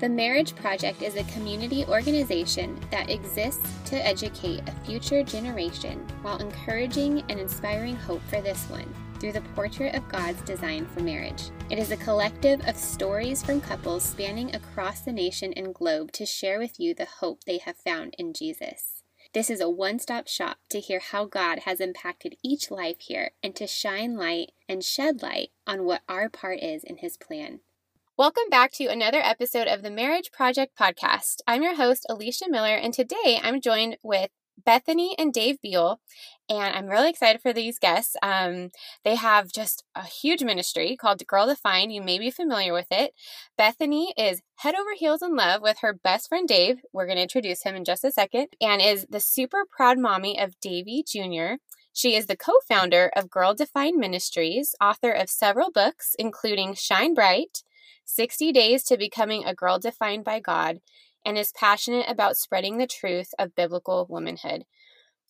The Marriage Project is a community organization that exists to educate a future generation while encouraging and inspiring hope for this one through the portrait of God's design for marriage. It is a collective of stories from couples spanning across the nation and globe to share with you the hope they have found in Jesus. This is a one stop shop to hear how God has impacted each life here and to shine light and shed light on what our part is in His plan. Welcome back to another episode of the Marriage Project podcast. I'm your host, Alicia Miller, and today I'm joined with Bethany and Dav Beal, and I'm really excited for these guests. Um, they have just a huge ministry called Girl Defined. You may be familiar with it. Bethany is head over heels in love with her best friend Dav. We're going to introduce him in just a second, and is the super proud mommy of Davy Jr. She is the co founder of Girl Defined Ministries, author of several books, including Shine Bright, 60 Days to Becoming a Girl Defined by God, and is passionate about spreading the truth of biblical womanhood.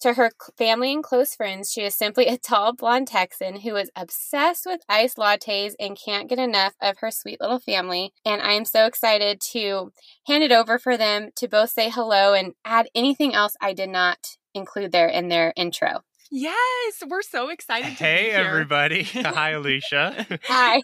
To her family and close friends, she is simply a tall blonde Texan who is obsessed with iced lattes and can't get enough of her sweet little family. And I am so excited to hand it over for them to both say hello and add anything else I did not include there in their intro. Yes, we're so excited to hey, be here. everybody. Hi, Alicia. Hi.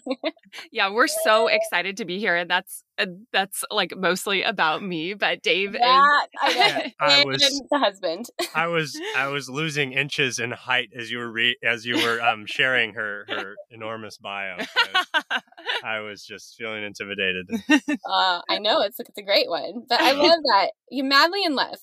yeah, we're so excited to be here and that's uh, that's like mostly about me, but Dav yeah, is I, I and was- the husband. I was I was losing inches in height as you were re- as you were um, sharing her her enormous bio. I was, I was just feeling intimidated. Uh, I know it's it's a great one, but I love that you madly in love.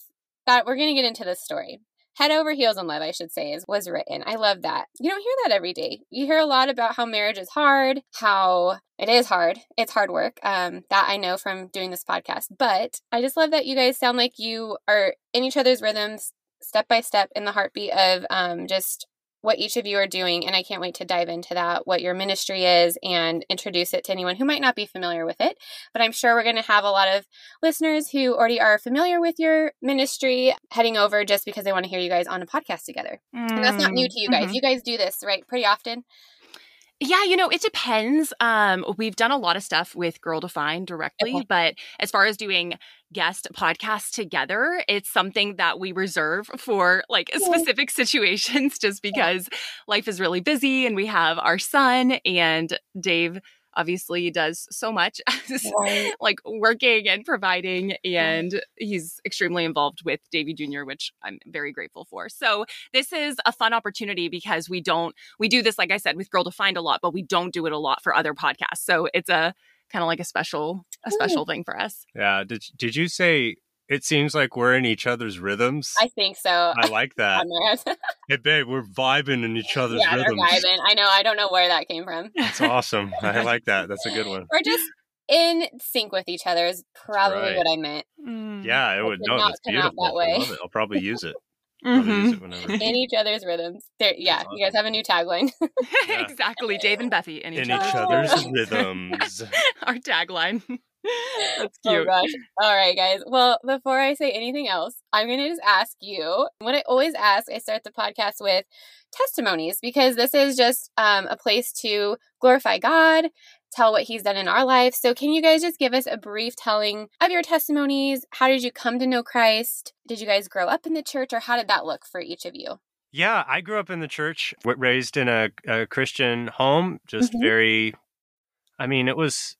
That we're gonna get into this story. Head over heels in love, I should say, is was written. I love that. You don't hear that every day. You hear a lot about how marriage is hard, how it is hard. It's hard work. Um, that I know from doing this podcast. But I just love that you guys sound like you are in each other's rhythms, step by step, in the heartbeat of um, just what each of you are doing. And I can't wait to dive into that, what your ministry is, and introduce it to anyone who might not be familiar with it. But I'm sure we're going to have a lot of listeners who already are familiar with your ministry heading over just because they want to hear you guys on a podcast together. And that's not new to you guys. Mhm. You guys do this, right? Pretty often. Yeah, you know, it depends. Um, we've done a lot of stuff with Girl Defined directly, Okay. but as far as doing guest podcasts together, it's something that we reserve for like Yeah. specific situations just because life is really busy and we have our son and Dav obviously does so much Right. like working and providing and he's extremely involved with Davy Jr. which I'm very grateful for. So this is a fun opportunity because we don't we do this like I said with Girl Defined a lot but we don't do it a lot for other podcasts. So it's a kind of like a special a special thing for us. Yeah. Did Did you say it seems like we're in each other's rhythms? I think so. I like that. On their heads. Hey, babe, we're vibing in each other's yeah, they're rhythms. vibing. I know. I don't know where that came from. That's awesome. I like that. That's a good one. We're just in sync with each other is probably Right. what I meant. Yeah, it It would. did No, not that's come out beautiful. that way. I love it. I'll probably use it. Probably use Mhm. it. In each other's rhythms. There, yeah, That's you guys have a new tagline. Yeah. exactly. Dav and Bethy in each, in each other's other's rhythms. our tagline. That's Oh cute. gosh. All right, guys. Well, before I say anything else, I'm going to just ask you what I always ask. I start the podcast with testimonies because this is just um, a place to glorify God, tell what He's done in our life. So, can you guys just give us a brief telling of your testimonies? How did you come to know Christ? Did you guys grow up in the church, or how did that look for each of you? Yeah, I grew up in the church, raised in a, a Christian home, just Mhm. very I mean, it was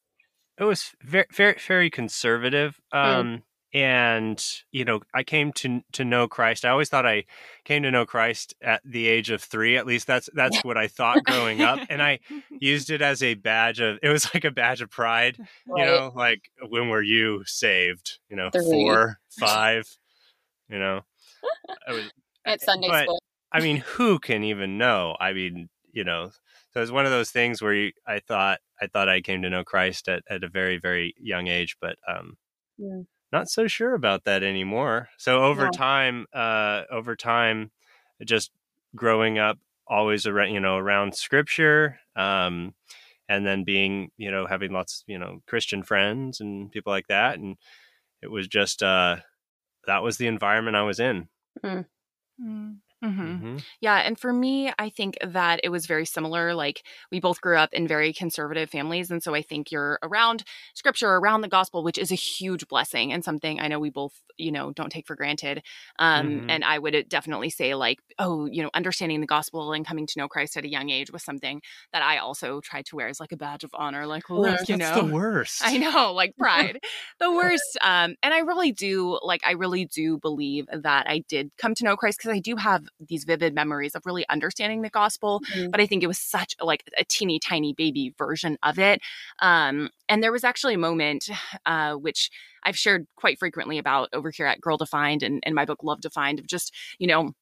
it was very very very conservative. Um and you know, I came to to know Christ. I always thought I came to know Christ at the age of 3. At least that's that's what I thought growing up, and I used it as a badge of it was like a badge of pride, you know, like when were you saved, you know, Three. 4, 5, you know. Was at Sunday but- school. I mean, who can even know? I mean, you know, so it's one of those things where you, I thought I thought I came to know Christ at, at a very very young age, but um, Yeah. not so sure about that anymore. So over Yeah. time, uh, over time, just growing up always around you know around Scripture, um, and then being you know having lots you know Christian friends and people like that, and it was just uh, that was the environment I was in. Mm. Mm-hmm. Mm-hmm. Yeah. And for me, I think that it was very similar. Like we both grew up in very conservative families. And so I think you're around scripture, around the gospel, which is a huge blessing and something I know we both, you know, don't take for granted. Um, Mhm. And I would definitely say, like, oh, you know, understanding the gospel and coming to know Christ at a young age was something that I also tried to wear as like a badge of honor. Like, look, you That's know. the worst. I know, like pride, the worst. Um, and I really do, like, I really do believe that I did come to know Christ because I do have these vivid memories of really understanding the gospel. Mhm. But I think it was such like a teeny tiny baby version of it. Um, and there was actually a moment, uh, which I've shared quite frequently about over here at Girl Defined and, and my book Love Defined of just, you know,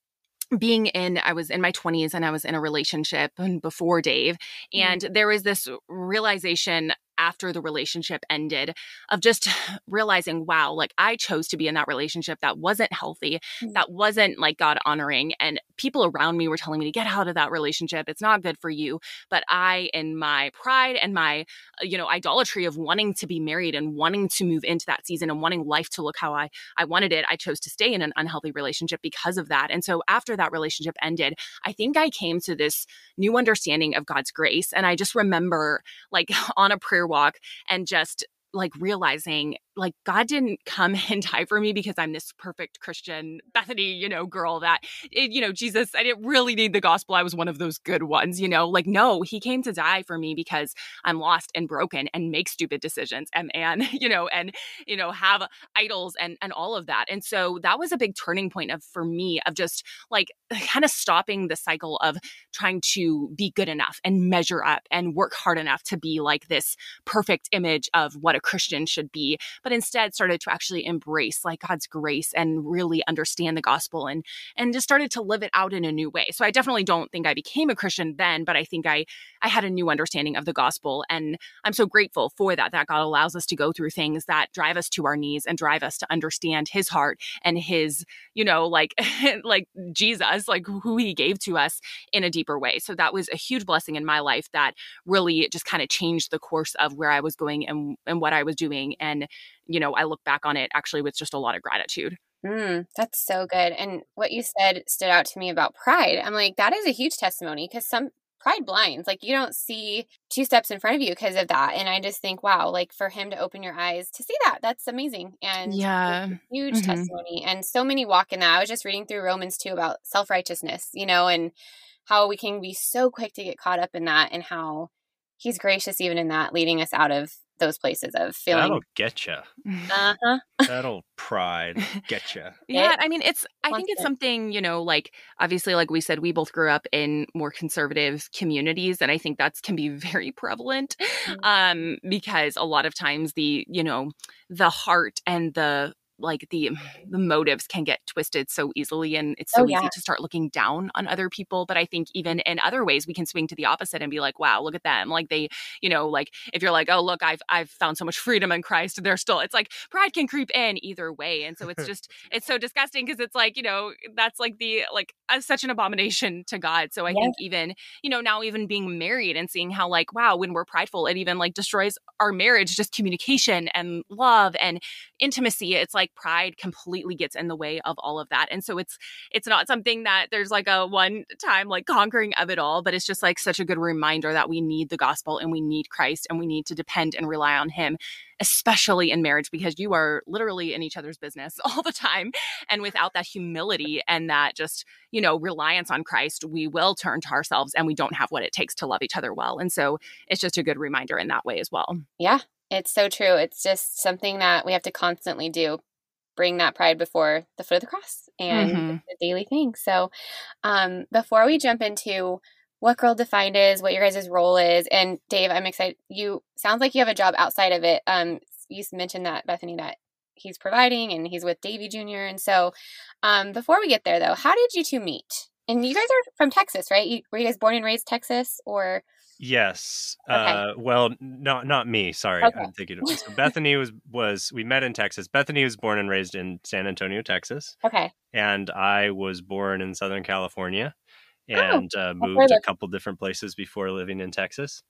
being in i was in my 20s and i was in a relationship and before dav Mm. and there was this realization after the relationship ended of just realizing wow like i chose to be in that relationship that wasn't healthy Mm. that wasn't like god honoring and people around me were telling me to get out of that relationship it's not good for you but i in my pride and my uh, you know idolatry of wanting to be married and wanting to move into that season and wanting life to look how i i wanted it i chose to stay in an unhealthy relationship because of that and so after that relationship ended i think i came to this new understanding of god's grace and i just remember like on a prayer walk and just like realizing like God didn't come and die for me because I'm this perfect Christian Bethany, you know, girl that it, you know, Jesus, I didn't really need the gospel. I was one of those good ones, you know, like no, he came to die for me because I'm lost and broken and make stupid decisions and and you know, and you know, have idols and and all of that. And so that was a big turning point of for me of just like kind of stopping the cycle of trying to be good enough and measure up and work hard enough to be like this perfect image of what a Christian should be, but instead started to actually embrace like God's grace and really understand the gospel and and just started to live it out in a new way. So I definitely don't think I became a Christian then, but I think I I had a new understanding of the gospel and I'm so grateful for that that God allows us to go through things that drive us to our knees and drive us to understand his heart and his, you know, like like Jesus, like who he gave to us in a deeper way. So that was a huge blessing in my life that really just kind of changed the course of where I was going and and what I was doing and you know, I look back on it actually with just a lot of gratitude. Mm, that's so good. And what you said stood out to me about pride. I'm like, that is a huge testimony because some pride blinds. Like, you don't see two steps in front of you because of that. And I just think, wow, like for him to open your eyes to see that, that's amazing. And Yeah. huge Mhm. testimony. And so many walk in that. I was just reading through Romans 2 about self righteousness, you know, and how we can be so quick to get caught up in that and how he's gracious even in that, leading us out of those places of feeling. That'll get you. Uh huh. That'll pride get you. Yeah, I mean, it's. I think it's constant. something you know, like obviously, like we said, we both grew up in more conservative communities, and I think that's can be very prevalent, Mhm. um, because a lot of times the you know the heart and the like the the motives can get twisted so easily and it's so Oh, yeah. easy to start looking down on other people but i think even in other ways we can swing to the opposite and be like wow look at them like they you know like if you're like oh look i've i've found so much freedom in christ they're still it's like pride can creep in either way and so it's just it's so disgusting because it's like you know that's like the like uh, such an abomination to god so i Yes. think even you know now even being married and seeing how like wow when we're prideful it even like destroys our marriage just communication and love and intimacy it's like pride completely gets in the way of all of that and so it's it's not something that there's like a one time like conquering of it all but it's just like such a good reminder that we need the gospel and we need christ and we need to depend and rely on him especially in marriage because you are literally in each other's business all the time and without that humility and that just you know reliance on christ we will turn to ourselves and we don't have what it takes to love each other well and so it's just a good reminder in that way as well Yeah, it's so true. It's just something that we have to constantly do. Bring that pride before the foot of the cross and Mhm. it's a daily thing. So, um, before we jump into what Girl Defined is, what your guys' role is, and Dav, I'm excited. You sounds like you have a job outside of it. Um, you mentioned that Bethany that he's providing and he's with Davy Jr. And so, um, before we get there though, how did you two meet? And you guys are from Texas, right? You, were you guys born and raised Texas, or Yes. Okay. Uh, well, not not me. Sorry, Okay. I'm thinking. Of, so Bethany was was we met in Texas. Bethany was born and raised in San Antonio, Texas, okay? and I was born in Southern California, Oh, and uh, moved a couple different places before living in Texas.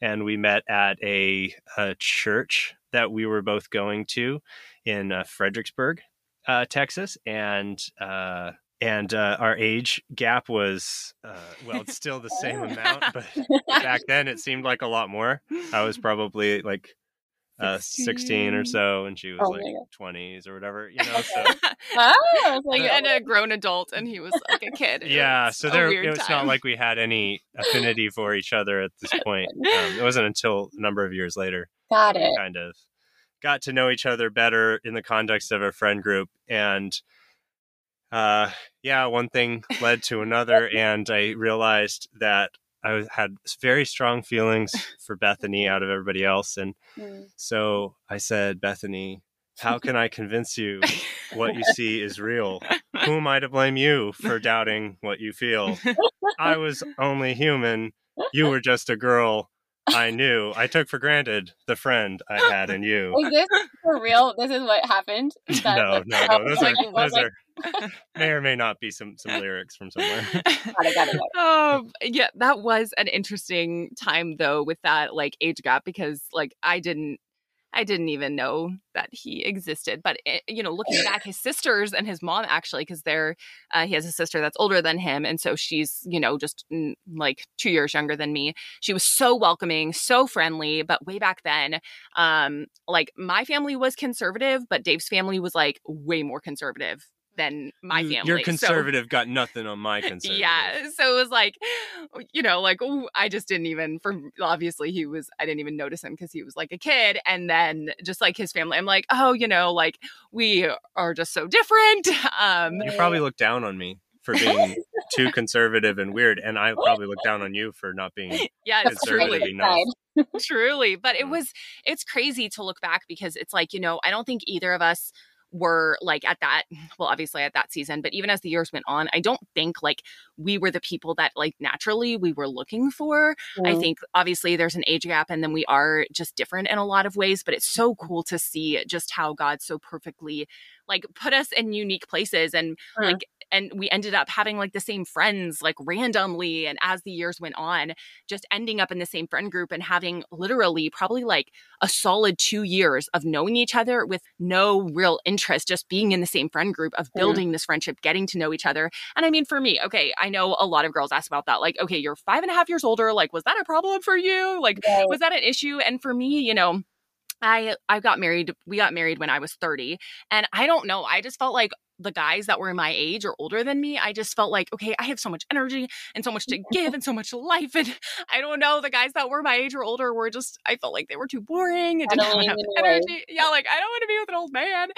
And we met at a, a church that we were both going to in uh, Fredericksburg, uh, Texas, and uh, and uh, our age gap was uh, well it's still the same amount but back then it seemed like a lot more i was probably like uh, 16 or so and she was Oh like 20s or whatever you know so oh, like and a grown adult and he was like a kid. It yeah so there weird it's time. not like we had any affinity for each other at this point um, it wasn't until a number of years later got it. kind of got to know each other better in the context of a friend group and uh yeah one thing led to another and i realized that i had very strong feelings for bethany out of everybody else and Mm. so i said bethany how can i convince you what you see is real who am i to blame you for doubting what you feel i was only human you were just a girl i knew i took for granted the friend i had in you Is this for real? This is what happened? That- no, no, no. Those are those are may or may not be some some lyrics from somewhere. Got it, got it, um yeah that was an interesting time though with that like age gap because like i didn't i didn't even know that he existed but it, you know looking back his sisters and his mom actually because they're uh, he has a sister that's older than him and so she's you know just mm, like two years younger than me she was so welcoming so friendly but way back then um like my family was conservative but dave's family was like way more conservative than my family Your So- conservative got nothing on my conservative. yeah. So it was like, you know, like, ooh, I just didn't even, from obviously he was, I didn't even notice him because he was like a kid. And then just like his family, I'm like, oh, you know, like we are just so different. Um, You probably look down on me for being too conservative and weird, and I probably look down on you for not being. yeah, it's conservative truly, enough. truly. But it Mm. was, it's crazy to look back because it's like, you know, I don't think either of us were like at that well obviously at that season but even as the years went on i don't think like we were the people that like naturally we were looking for I Mm. think obviously there's an age gap and then we are just different in a lot of ways, but it's so cool to see just how God so perfectly like put us in unique places and Mhm. like and we ended up having like the same friends like randomly and as the years went on just ending up in the same friend group and having literally probably like a solid 2 years of knowing each other with no real interest just being in the same friend group of building this friendship getting to know each other and I mean for me okay I know a lot of girls ask about that like okay you're five and a half years older like was that a problem for you like Right. was that an issue and for me you know i i got married we got married when i was 30 and i don't know i just felt like the guys that were my age or older than me i just felt like okay i have so much energy and so much to give and so much life and i don't know the guys that were my age or older were just i felt like they were too boring and didn't have Settling enough in your ways. energy yeah like i don't want to be with an old man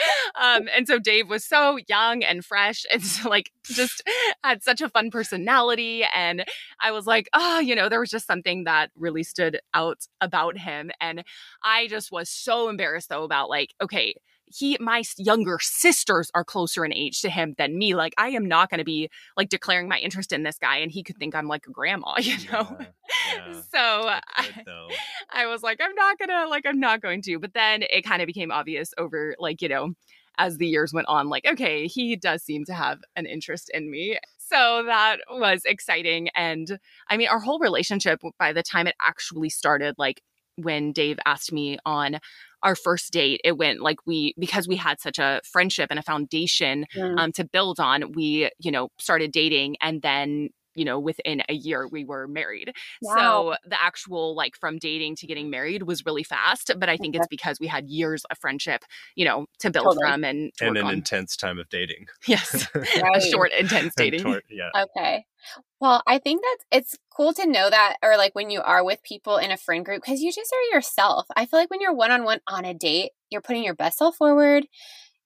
um and so dav was so young and fresh and so like just had such a fun personality and I was like, oh, you know, there was just something that really stood out about him. And I just was so embarrassed though about like, okay, he, my younger sisters are closer in age to him than me. Like, I am not going to be like declaring my interest in this guy and he could think I'm like a grandma, you know? Yeah, yeah. So Good, I. I was like, I'm not gonna, like, I'm not going to. But then it kind of became obvious over, like, you know, as the years went on, like, okay, he does seem to have an interest in me. So that was exciting. And I mean, our whole relationship, by the time it actually started, like, when Dav asked me on our first date, it went like we, because we had such a friendship and a foundation Mm. um, to build on, we, you know, started dating and then, you know, within a year we were married. Wow. So the actual like from dating to getting married was really fast, but I think it's because we had years of friendship, you know, to build Totally. from and to and an on. intense time of dating. yes, a short, intense dating. Tor- yeah. Okay. Well, I think that's it's cool to know that, or like when you are with people in a friend group, because you just are yourself. I feel like when you're one on one on a date, you're putting your best self forward,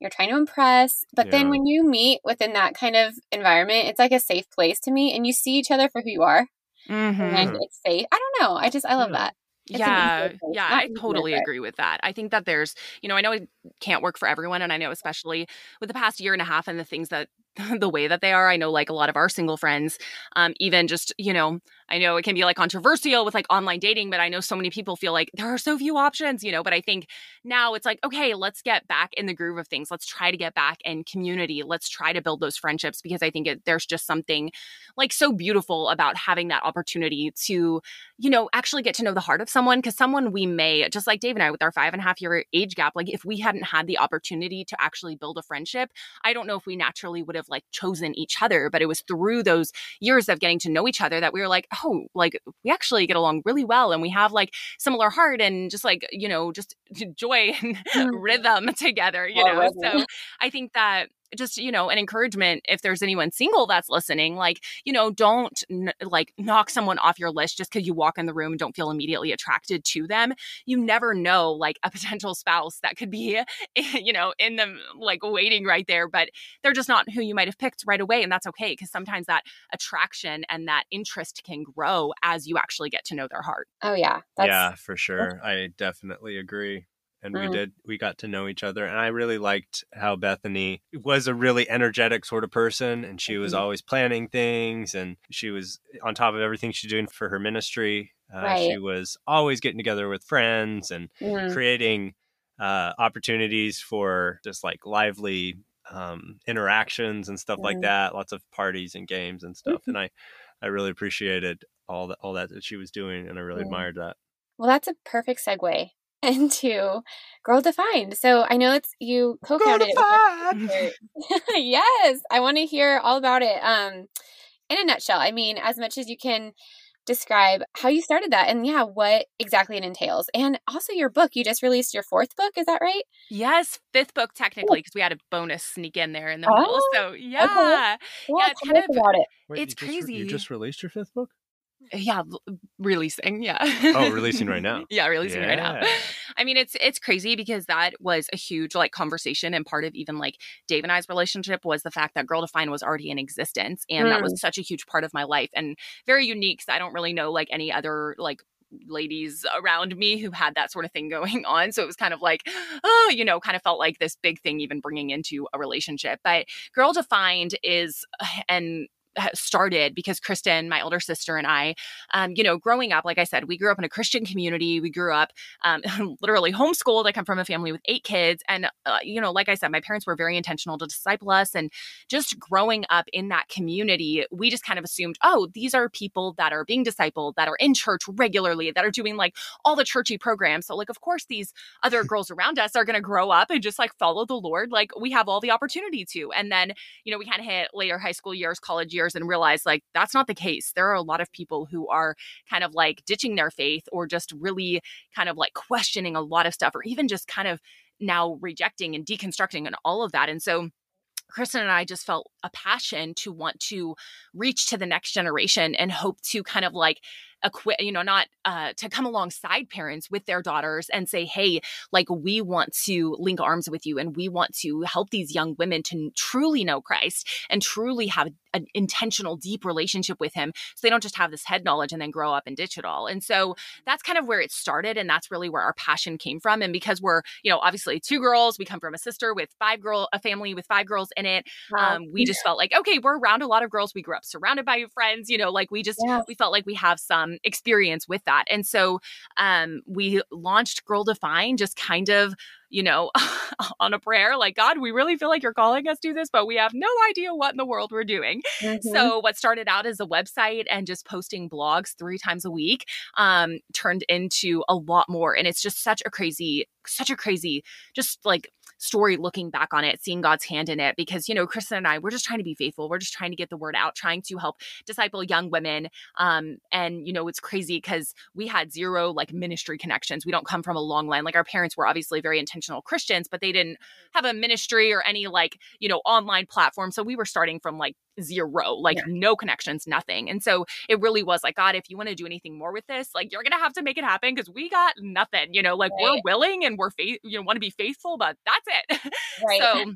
you're trying to impress. But then when you meet within that kind of environment, it's like a safe place to meet, and you see each other for who you are, Mhm. and it's safe. I don't know. I just I love Yeah. that. It's yeah, yeah, not I totally but- agree with that. I think that there's, you know, I know it can't work for everyone, and I know especially with the past year and a half and the things that the way that they are. I know, like a lot of our single friends, um, even just you know, I know it can be like controversial with like online dating, but I know so many people feel like there are so few options, you know. But I think now it's like, okay, let's get back in the groove of things. Let's try to get back in community. Let's try to build those friendships because I think it, there's just something like so beautiful about having that opportunity to, you know, actually get to know the heart of someone. Because someone we may, just like Dav and I, with our five and a half year age gap, like if we hadn't had the opportunity to actually build a friendship, I don't know if we naturally would have like chosen each other. But it was through those years of getting to know each other that we were like, oh, like we actually get along really well and we have like similar heart and just like, you know, just joy and mm-hmm. rhythm together, you know. So I think that just you know an encouragement if there's anyone single that's listening like you know don't n- like knock someone off your list just because you walk in the room and don't feel immediately attracted to them. You never know like a potential spouse that could be you know in them like waiting right there but they're just not who you might have picked right away and that's okay because sometimes that attraction and that interest can grow as you actually get to know their heart. Oh yeah. Yeah for sure. I definitely agree and mm. we did we got to know each other and i really liked how bethany was a really energetic sort of person and she was mm-hmm. always planning things and she was on top of everything she's doing for her ministry uh, right. she was always getting together with friends and mm. creating uh, opportunities for just like lively um, interactions and stuff mm. like that lots of parties and games and stuff mm-hmm. and i i really appreciated all that all that that she was doing and i really admired that well that's a perfect segue into Girl Defined. So I know it's you co-founded it. yes, I want to hear all about it. Um, in a nutshell, I mean, as much as you can describe how you started that and yeah, what exactly it entails. And also your book. You just released your fourth book, is that right? Yes, fifth book technically, because we had a bonus sneak in there in the oh, middle. So yeah. Okay. Well, yeah, it's kind of about it. Wait, it's you crazy. Just, you just released your fifth book? Yeah releasing yeah oh releasing right now yeah releasing yeah. right now i mean it's it's crazy because that was a huge like conversation and part of even like dav and i's relationship was the fact that girl define was already in existence and mm. that was mm. such a huge part of my life and very unique so i don't really know like any other like ladies around me who had that sort of thing going on. So it was kind of like, oh, you know, kind of felt like this big thing even bringing into a relationship. But Girl Defined is, and started because Kristen, my older sister, and I, um, you know, growing up, like I said, we grew up in a Christian community. We grew up um, literally homeschooled. I come from a family with eight kids. And, uh, you know, like I said, my parents were very intentional to disciple us. And just growing up in that community, we just kind of assumed, oh, these are people that are being discipled, that are in church regularly, that are doing like all the churchy programs. So, like, of course, these other girls around us are going to grow up and just like follow the Lord. Like, we have all the opportunity to. And then, you know, we kind of hit later high school years, college years years and realize like that's not the case. There are a lot of people who are kind of like ditching their faith or just really kind of like questioning a lot of stuff or even just kind of now rejecting and deconstructing and all of that. And so Kristen and I just felt a passion to want to reach to the next generation and hope to kind of like equip, you know, not uh, to come alongside parents with their daughters and say, hey, like we want to link arms with you and we want to help these young women to truly know Christ and truly have an intentional, deep relationship with Him. So they don't just have this head knowledge and then grow up and ditch it all. And so that's kind of where it started. And that's really where our passion came from. And because we're, you know, obviously two girls, we come from a sister with five girl, a family with five girls in it. Wow. Um, we just felt like, okay, we're around a lot of girls. We grew up surrounded by friends, you know, like we just, yeah. we felt like we have some experience with that. And so um, we launched Girl Define just kind of you know, on a prayer, like, God, we really feel like you're calling us to this, but we have no idea what in the world we're doing. Mm-hmm. So, what started out as a website and just posting blogs three times a week um, turned into a lot more. And it's just such a crazy, such a crazy, just like story looking back on it, seeing God's hand in it. Because, you know, Kristen and I, we're just trying to be faithful. We're just trying to get the word out, trying to help disciple young women. Um, and, you know, it's crazy because we had zero like ministry connections. We don't come from a long line. Like our parents were obviously very intentional Christians, but they didn't have a ministry or any like, you know, online platform. So we were starting from like zero, like yeah. no connections, nothing. And so it really was like, God, if you want to do anything more with this, like you're gonna have to make it happen because we got nothing. You know, like right. we're willing and we're faith, you know, want to be faithful, but that's it. Right. so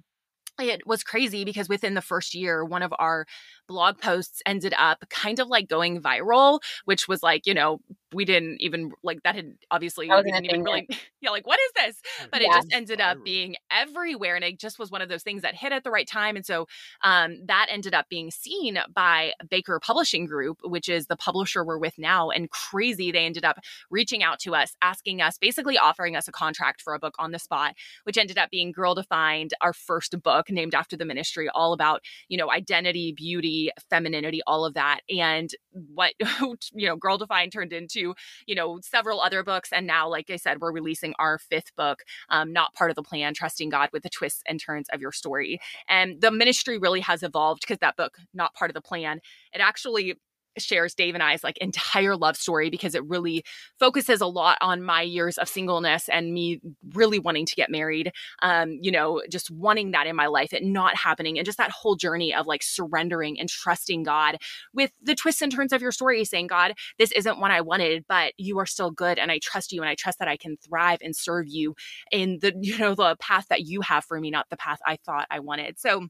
it was crazy because within the first year, one of our blog posts ended up kind of like going viral, which was like, you know, we didn't even like that had obviously That we didn't even really yeah like what is this? But it just ended up being everywhere and it just was one of those things that hit at the right time and so um, that ended up being seen by baker publishing group which is the publisher we're with now and crazy they ended up reaching out to us asking us basically offering us a contract for a book on the spot which ended up being girl defined our first book named after the ministry all about you know identity beauty femininity all of that and what you know girl defined turned into you know several other books and now like i said we're releasing our fifth book um, not part of the plan trusting god with the twists and turns of your story. And the ministry really has evolved because that book not part of the plan. It actually shares Dav and I's like entire love story because it really focuses a lot on my years of singleness and me really wanting to get married. Um, you know, just wanting that in my life, it not happening, and just that whole journey of like surrendering and trusting God with the twists and turns of your story, saying, God, this isn't what I wanted, but you are still good and I trust you and I trust that I can thrive and serve you in the, you know, the path that you have for me, not the path I thought I wanted. So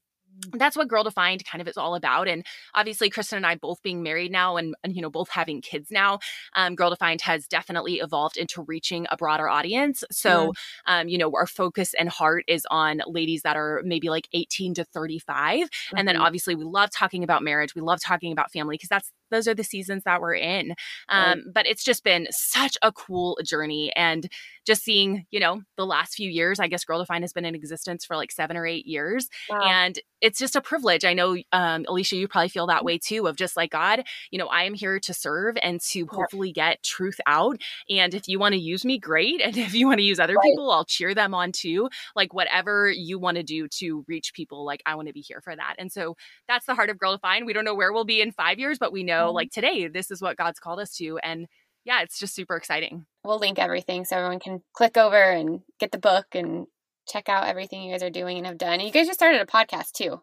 that's what girl defined kind of is all about and obviously kristen and i both being married now and, and you know both having kids now um, girl defined has definitely evolved into reaching a broader audience so um, you know our focus and heart is on ladies that are maybe like 18 to 35 and then Mhm. obviously we love talking about marriage we love talking about family because that's those are the seasons that we're in Right. um, but it's just been such a cool journey and just seeing you know the last few years i guess girl defined has been in existence for like seven or eight years Wow. and it's just a privilege i know um, alicia you probably feel that way too of just like god you know i am here to serve and to hopefully get truth out and if you want to use me great and if you want to use other Right. people i'll cheer them on too like whatever you want to do to reach people like i want to be here for that and so that's the heart of girl defined we don't know where we'll be in five years but we know Mhm. like today this is what god's called us to and yeah it's just super exciting we'll link everything so everyone can click over and get the book and check out everything you guys are doing and have done. And you guys just started a podcast too.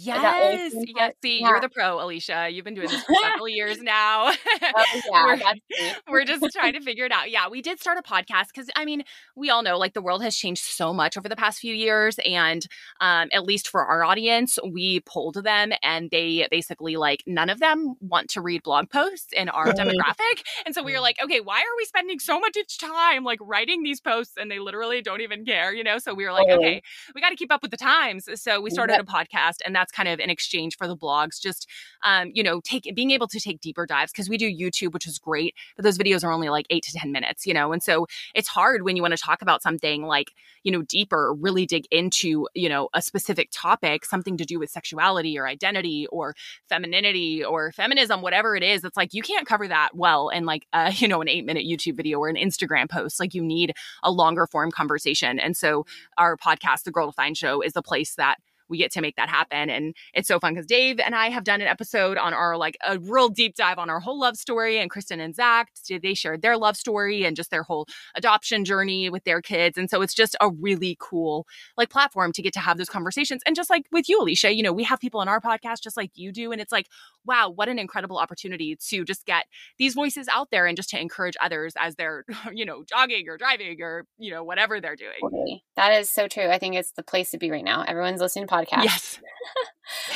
Yes, yes. See, yeah. you're the pro, Alicia. You've been doing this for several years now. Oh, yeah, We're- We're just trying to figure it out. Yeah, we did start a podcast because I mean, we all know like the world has changed so much over the past few years, and um, at least for our audience, we polled them, and they basically like none of them want to read blog posts in our demographic, and so we were like, okay, why are we spending so much time like writing these posts, and they literally don't even care, you know? So we were like, okay, we got to keep up with the times. So we started a podcast, and that's kind of in exchange for the blogs, just um, you know, take being able to take deeper dives because we do YouTube, which is great, but those videos are only like eight to ten minutes, you know, and so it's hard when you want to talk about something like you know deeper, really dig into you know a specific topic, something to do with sexuality or identity or femininity or feminism, whatever it is. It's like you can't cover that well in like uh, you know an eight minute YouTube video or an Instagram post. Like you need a longer form conversation, and so our podcast, The Girl Defined Show, is the place that we get to make that happen. And it's so fun because Dav and I have done an episode on our like a real deep dive on our whole love story. And Kristen and Zach, they shared their love story and just their whole adoption journey with their kids. And so it's just a really cool like platform to get to have those conversations. And just like with you, Alicia, you know, we have people on our podcast just like you do. And it's like, wow, what an incredible opportunity to just get these voices out there and just to encourage others as they're, you know, jogging or driving or, you know, whatever they're doing. That is so true. I think it's the place to be right now. Everyone's listening to podcasts. Yes.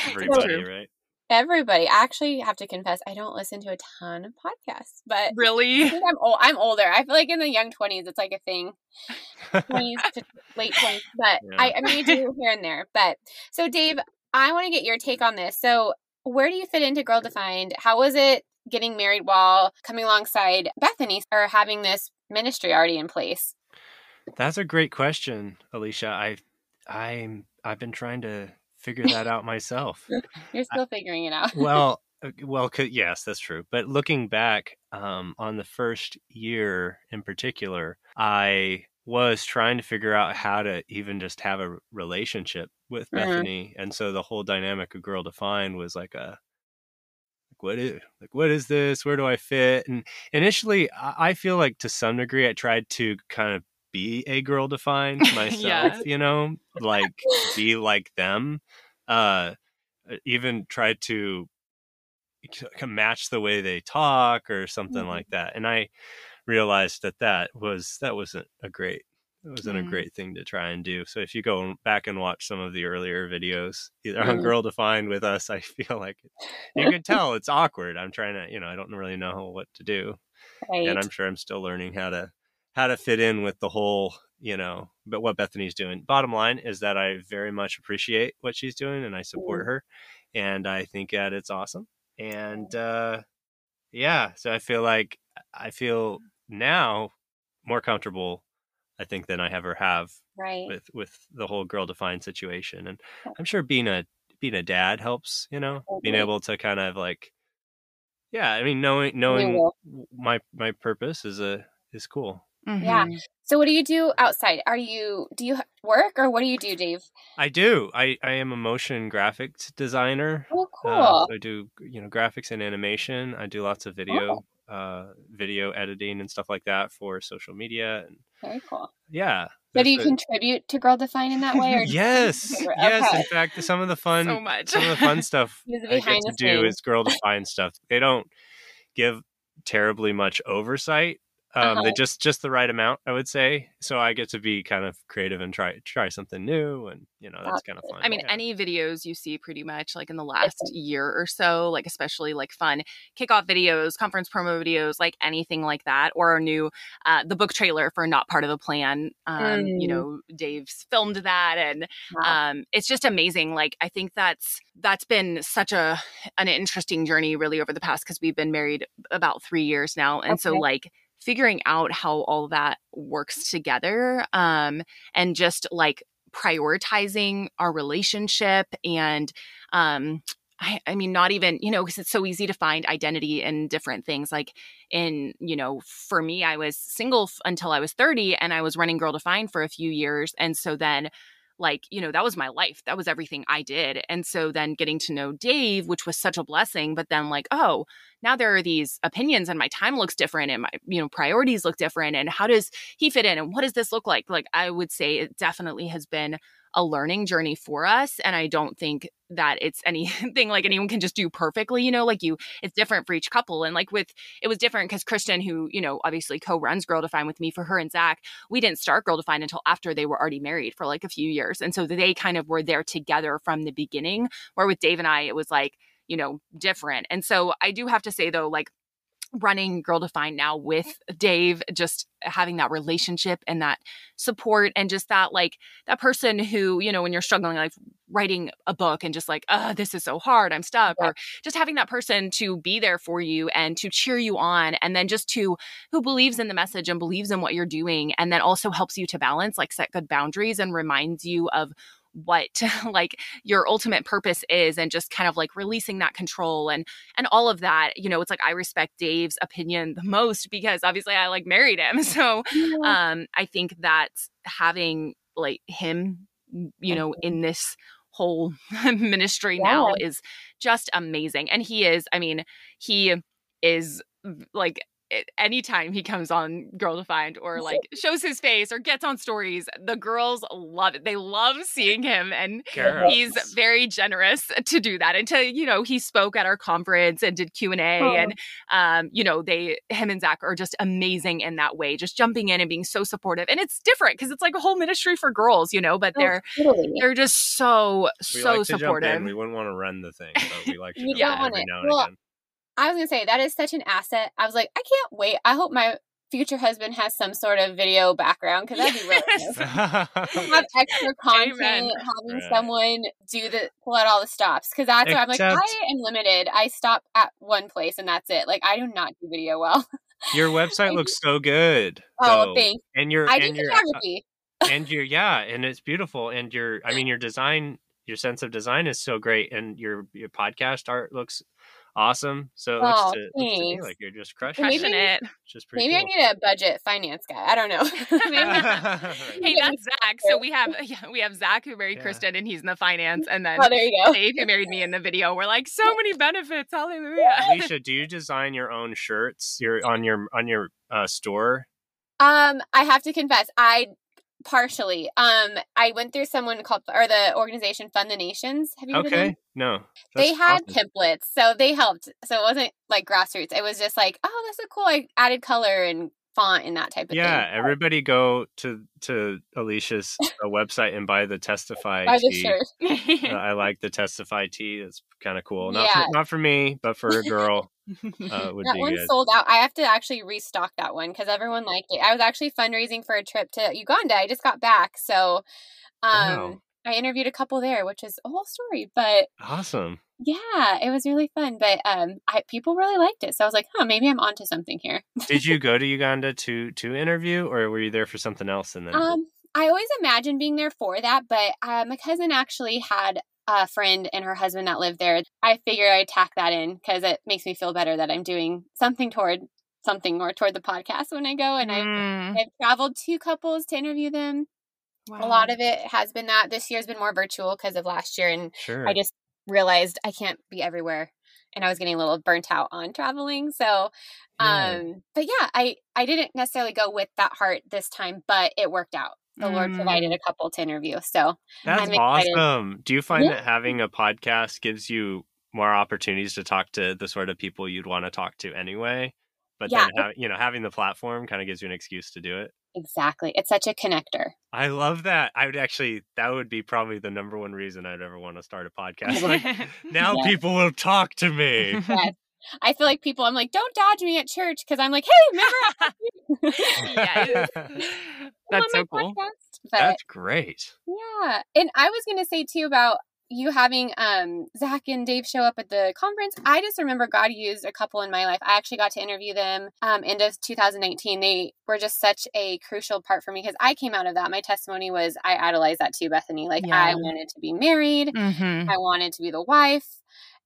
Everybody, true. right? Everybody. I actually have to confess, I don't listen to a ton of podcasts, but I Really? think I'm old. I'm older. I feel like in the young twenties, it's like a thing. Twenties to late twenties, but Yeah. I, I mean, I do here and there. But so, Dav, I want to get your take on this. So, where do you fit into Girl Defined? How was it getting married while coming alongside Bethany or having this ministry already in place? That's a great question, Alicia. I, I'm, I've been trying to figure that out myself. You're still figuring it out. well, well, yes, that's true. But looking back um, on the first year in particular, I was trying to figure out how to even just have a relationship with Mhm. Bethany, and so the whole dynamic of Girl Defined was like a like what is like what is this? Where do I fit? And initially, I, I feel like to some degree, I tried to kind of be a Girl Defined myself. Yeah. You know, like be like them. Uh, even try to match the way they talk or something Mhm. like that and i realized that that was that wasn't a great it wasn't a great thing to try and do so if you go back and watch some of the earlier videos either on Mhm. girl defined with us i feel like you can tell it's awkward i'm trying to you know i don't really know what to do right. and I'm sure I'm still learning how to how to fit in with the whole you know but what Bethany's doing. Bottom line is that I very much appreciate what she's doing and I support mm-hmm. her, and I think that it's awesome. And uh, yeah, so I feel like I feel now more comfortable I think than I ever have right. with with the whole girl defined situation. And I'm sure being a being a dad helps, you know, okay. being able to kind of like yeah, I mean knowing knowing my my purpose is a is cool. Mm-hmm. Yeah. So what do you do outside? Are you do you work or what do you do, Dav? I do. I I am a motion graphics designer. Oh, cool. Uh, so I do you know graphics and animation. I do lots of video oh. uh video editing and stuff like that for social media and very cool. Yeah. So do you contribute to Girl Define in that way? Or yes. Yes. In fact, some of the fun, so much. some of the fun stuff I get to do is Girl Define stuff. They don't give terribly much oversight um, uh-huh. They just just the right amount, I would say. So I get to be kind of creative and try try something new, and you know that's kind of fun. I mean, yeah. any videos you see pretty much like in the last year or so, like especially like fun kickoff videos, conference promo videos, like anything like that, or a new uh, the book trailer for Not Part of the Plan. Um, mm. You know, Dav's filmed that, and wow. um, it's just amazing. Like I think that's that's been such a an interesting journey, really, over the past because we've been married about three years now, and okay. so like figuring out how all that works together um, and just like prioritizing our relationship and um, I, I, mean, not even, you know, because it's so easy to find identity in different things. Like, in, you know, for me, I was single f- until I was 30 and I was running Girl Define for a few years. And so then like you know that was my life that was everything i did and so then getting to know dav which was such a blessing but then like oh now there are these opinions and my time looks different and my you know priorities look different and how does he fit in and what does this look like? Like i would say it definitely has been a learning journey for us and i don't think that it's anything like anyone can just do perfectly you know like you it's different for each couple and like with it was different because kristen who you know obviously co-runs girl define with me for her and zach we didn't start girl define until after they were already married for like a few years and so they kind of were there together from the beginning where with dav and i it was like you know different and so i do have to say though like running Girl Define now with Dav, just having that relationship and that support and just that like that person who, you know, when you're struggling, like writing a book and just like, oh, this is so hard, I'm stuck, yeah. or just having that person to be there for you and to cheer you on. And then just to who believes in the message and believes in what you're doing. And then also helps you to balance, like set good boundaries and reminds you of what like your ultimate purpose is and just kind of like releasing that control and and all of that you know it's like i respect dav's opinion the most because obviously i like married him. So um i think that having like him you know in this whole ministry yeah. now is just amazing. And he is i mean he is like anytime he comes on Girl Defined or like shows his face or gets on stories, the girls love it. They love seeing him, and girls. he's very generous to do that. And to you know, he spoke at our conference and did Q and A, oh. and um, you know, they him and Zach are just amazing in that way, just jumping in and being so supportive. And it's different because it's like a whole ministry for girls, you know, but they're oh, they're just so we so like supportive. We wouldn't want to run the thing, but we like to yeah. every now and well, again. I was gonna say that is such an asset. I was like, I can't wait. I hope my future husband has some sort of video background because that'd be really nice. have extra content, Amen. having right. someone do the pull out all the stops because that's Except... where I'm like, I am limited. I stop at one place and that's it. Like I do not do video well. Your website looks so good. Oh, though. thanks. And your I and your uh, photography. and your yeah, and it's beautiful. And your I mean your design, your sense of design is so great, and your your podcast art looks awesome. So it looks, oh, to, looks to me like you're just crushing maybe, it. Just maybe cool. I need a budget finance guy. I don't know. hey, that's Zach. So we have yeah, we have Zach who married yeah. Kristen and he's in the finance, and then oh, there you go. Dav who married me in the video. We're like so many benefits. Hallelujah. Alicia, do you design your own shirts? You're on your on your uh, store. Um, I have to confess, I partially. Um, I went through someone called or the organization Fund the Nations. Have you okay? No, they had awesome. templates, so they helped. So it wasn't like grassroots. It was just like, oh, that's so cool. I added color and font and that type of yeah, thing. everybody go to to Alicia's uh, website and buy the Testify Buy the shirt. Uh, I like the Testify tee. It's kind of cool. Not Yeah. for, not for me, but for a girl, uh, would that be one good. sold out. I have to actually restock that one because everyone liked it. I was actually fundraising for a trip to Uganda. I just got back, so um, Wow. I interviewed a couple there, which is a whole story. But Awesome. Yeah, it was really fun. But um, I, people really liked it, so I was like, "Huh, maybe I'm onto something here." Did you go to Uganda to to interview, or were you there for something else? And then Um, I always imagined being there for that, but uh, my cousin actually had a friend and her husband that lived there. I figured I'd tack that in because it makes me feel better that I'm doing something toward something or toward the podcast when I go. And I've, Mm, I've traveled two couples to interview them. A lot of it has been that. This year's been more virtual because of last year, and sure. I just realized I can't be everywhere. And I was getting a little burnt out on traveling. So, Yeah. um, but yeah, I, I didn't necessarily go with that heart this time, but it worked out. The Lord Mm. provided a couple to interview. So That's awesome. Do you find Yeah. that having a podcast gives you more opportunities to talk to the sort of people you'd want to talk to anyway? But Yeah. then, you know, having the platform kind of gives you an excuse to do it. Exactly. It's such a connector. I love that. I would actually, that would be probably the number one reason I'd ever want to start a podcast. Like, now Yeah. people will talk to me. Yes. I feel like people, I'm like, don't dodge me at church because I'm like, hey, remember? yes. That's so cool. podcast. But That's great. yeah. And I was going to say too about you having um Zach and Dav show up at the conference. I just remember God used a couple in my life. I actually got to interview them um end of 2019. They were just such a crucial part for me because I came out of that. My testimony was I idolized that too, Bethany. Like I wanted to be married. Mhm. I wanted to be the wife.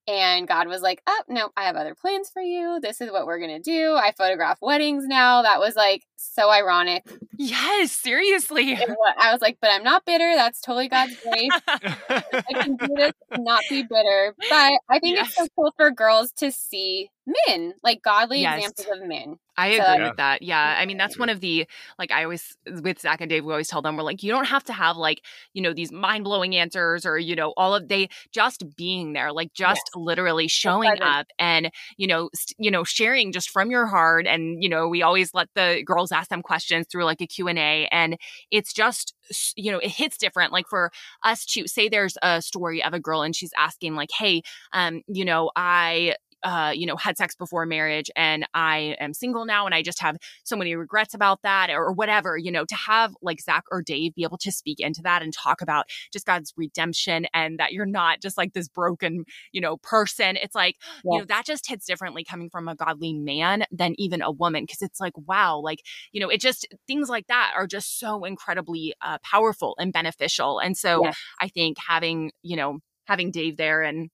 And God was like, oh, no, I have other plans for you. This is what we're going to do. I photograph weddings now. That was like so ironic. Yes, seriously. I was like, but I'm not bitter. That's totally God's grace. I can do this and not be bitter. But I think it's so cool for girls to see men, like godly Yes. examples of men. I So- agree Yeah. with that. Yeah. I mean, that's one of the, like, I always, with Zach and Dav, we always tell them, we're like, you don't have to have, like, you know, these mind blowing answers or, you know, all of they just being there, like, just literally showing up and, you know, st- you know, sharing just from your heart. And, you know, we always let the girls ask them questions through like a Q&A. And it's just, you know, it hits different. Like, for us to say there's a story of a girl and she's asking, like, hey, um, you know, I, uh, you know, had sex before marriage and I am single now and I just have so many regrets about that or whatever, you know, to have like Zach or Dav be able to speak into that and talk about just God's redemption and that you're not just like this broken, you know, person. It's like, you know, that just hits differently coming from a godly man than even a woman because it's like, wow, like, you know, it just things like that are just so incredibly uh, powerful and beneficial. And so Yes. I think having, you know, having Dav there and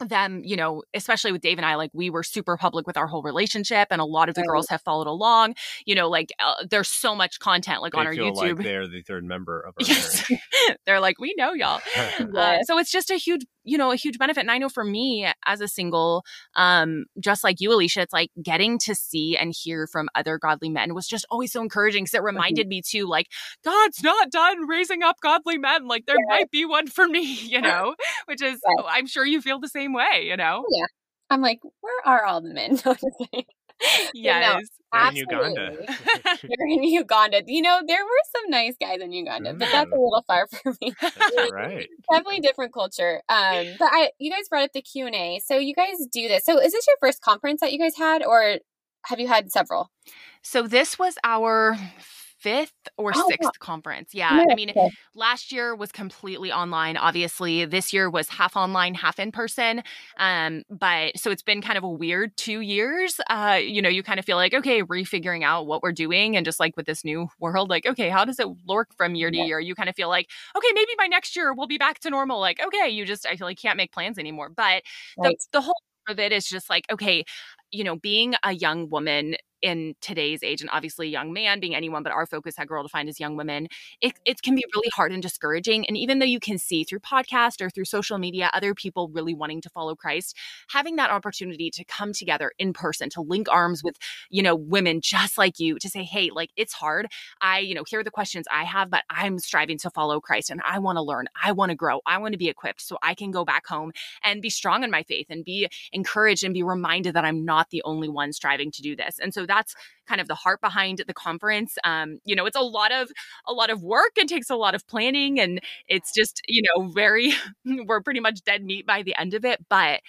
them, you know, especially with Dav and I, like we were super public with our whole relationship, and a lot of the Right. girls have followed along. You know, like uh, there's so much content like they on our feel YouTube. like they're the third member of our yes, they're like we know y'all. Uh, so it's just a huge, you know, a huge benefit. And I know for me as a single, um, just like you, Alicia, it's like getting to see and hear from other godly men was just always so encouraging because it Mm-hmm. reminded me too, like God's not done raising up godly men. Like there Yeah. might be one for me, you know, which is Right. I'm sure you feel the same way, you know. Yeah. I'm like, where are all the men? No, I'm just kidding. Yeah, no, Yes. They're in Uganda. absolutely. They're in Uganda. You know, there were some nice guys in Uganda, but that's a Mm. little far for me. That's all right. Definitely different culture. Um, but I, you guys brought up the Q and A, so you guys do this. So is this your first conference that you guys had, or have you had several? So this was our fifth or Oh, wow. sixth conference. Yeah. I mean, last year was completely online obviously this year was half online half in person um but so it's been kind of a weird two years uh you know you kind of feel like okay refiguring out what we're doing and just like with this new world like okay how does it work from year to Yeah. year you kind of feel like okay maybe by next year we'll be back to normal like okay you just i feel like can't make plans anymore but the, Right. the whole of it is just like okay you know being a young woman in today's age and obviously young man being anyone but our focus at girl defined as young women it, it can be really hard and discouraging. And even though you can see through podcast or through social media other people really wanting to follow christ having that opportunity to come together in person to link arms with you know women just like you to say hey like it's hard. I you know here are the questions i have but i'm striving to follow christ and i want to learn. I want to grow. I want to be equipped so i can go back home and be strong in my faith and be encouraged and be reminded that i'm not not the only one striving to do this. And so that's kind of the heart behind the conference. Um, you know, it's a lot of a lot of work and takes a lot of planning, and it's just you know very we're pretty much dead meat by the end of it. But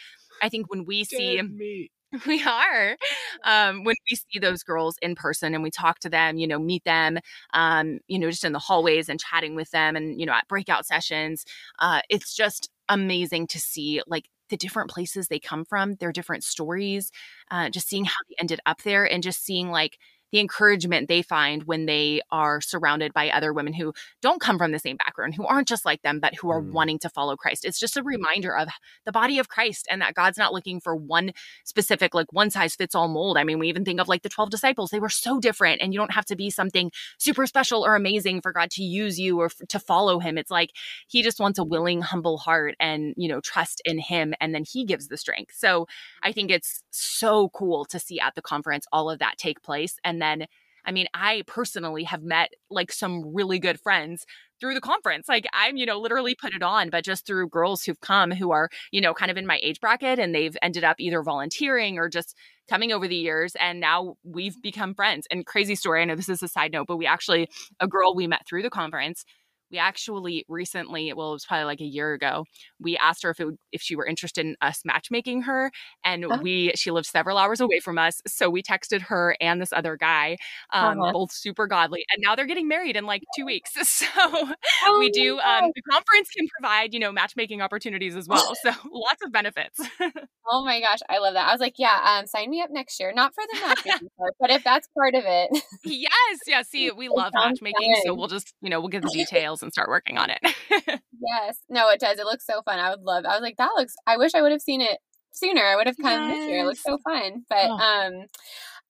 I think when we see meat. we are um, when we see those girls in person and we talk to them you know meet them um, you know just in the hallways and chatting with them and you know at breakout sessions uh, it's just amazing to see like the different places they come from their different stories uh, just seeing how they ended up there and just seeing like the encouragement they find when they are surrounded by other women who don't come from the same background, who aren't just like them, but who are mm. wanting to follow Christ. It's just a reminder of the body of Christ and that God's not looking for one specific, like one size fits all mold. I mean, we even think of like the 12 disciples, they were so different, and you don't have to be something super special or amazing for God to use you or f- to follow him. It's like he just wants a willing, humble heart and, you know, trust in him, and then he gives the strength. So I think it's so cool to see at the conference all of that take place. And and then, I mean, I personally have met like some really good friends through the conference. Like I'm, you know, literally put it on, but just through girls who've come who are, you know, kind of in my age bracket and they've ended up either volunteering or just coming over the years. And now we've become friends. And crazy story. I know this is a side note, but we actually, a girl we met through the conference we actually recently well it was probably like a year ago we asked her if it would, if she were interested in us matchmaking her and oh. we she lives several hours away from us so we texted her and this other guy um, uh-huh. both super godly and now they're getting married in like two weeks so oh, we do um, the conference can provide you know matchmaking opportunities as well so lots of benefits oh my gosh i love that i was like yeah um, sign me up next year not for the matchmaking part but if that's part of it yes yeah see we love matchmaking so we'll just you know we'll get the details and start working on it. yes. No, it does. It looks so fun. I would love. I was like, that looks. I wish I would have seen it sooner. I would have come yes. this year. It looks so fun. But oh. um,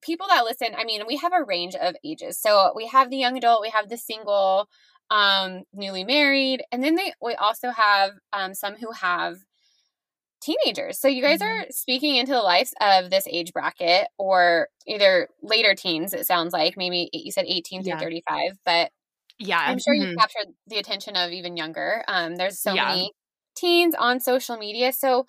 people that listen, I mean, we have a range of ages. So we have the young adult, we have the single, um, newly married, and then they we also have um some who have teenagers. So you guys mm-hmm. are speaking into the lives of this age bracket or either later teens, it sounds like. Maybe you said 18 through yeah. 35, but yeah i'm sure mm-hmm. you captured the attention of even younger um there's so yeah. many teens on social media so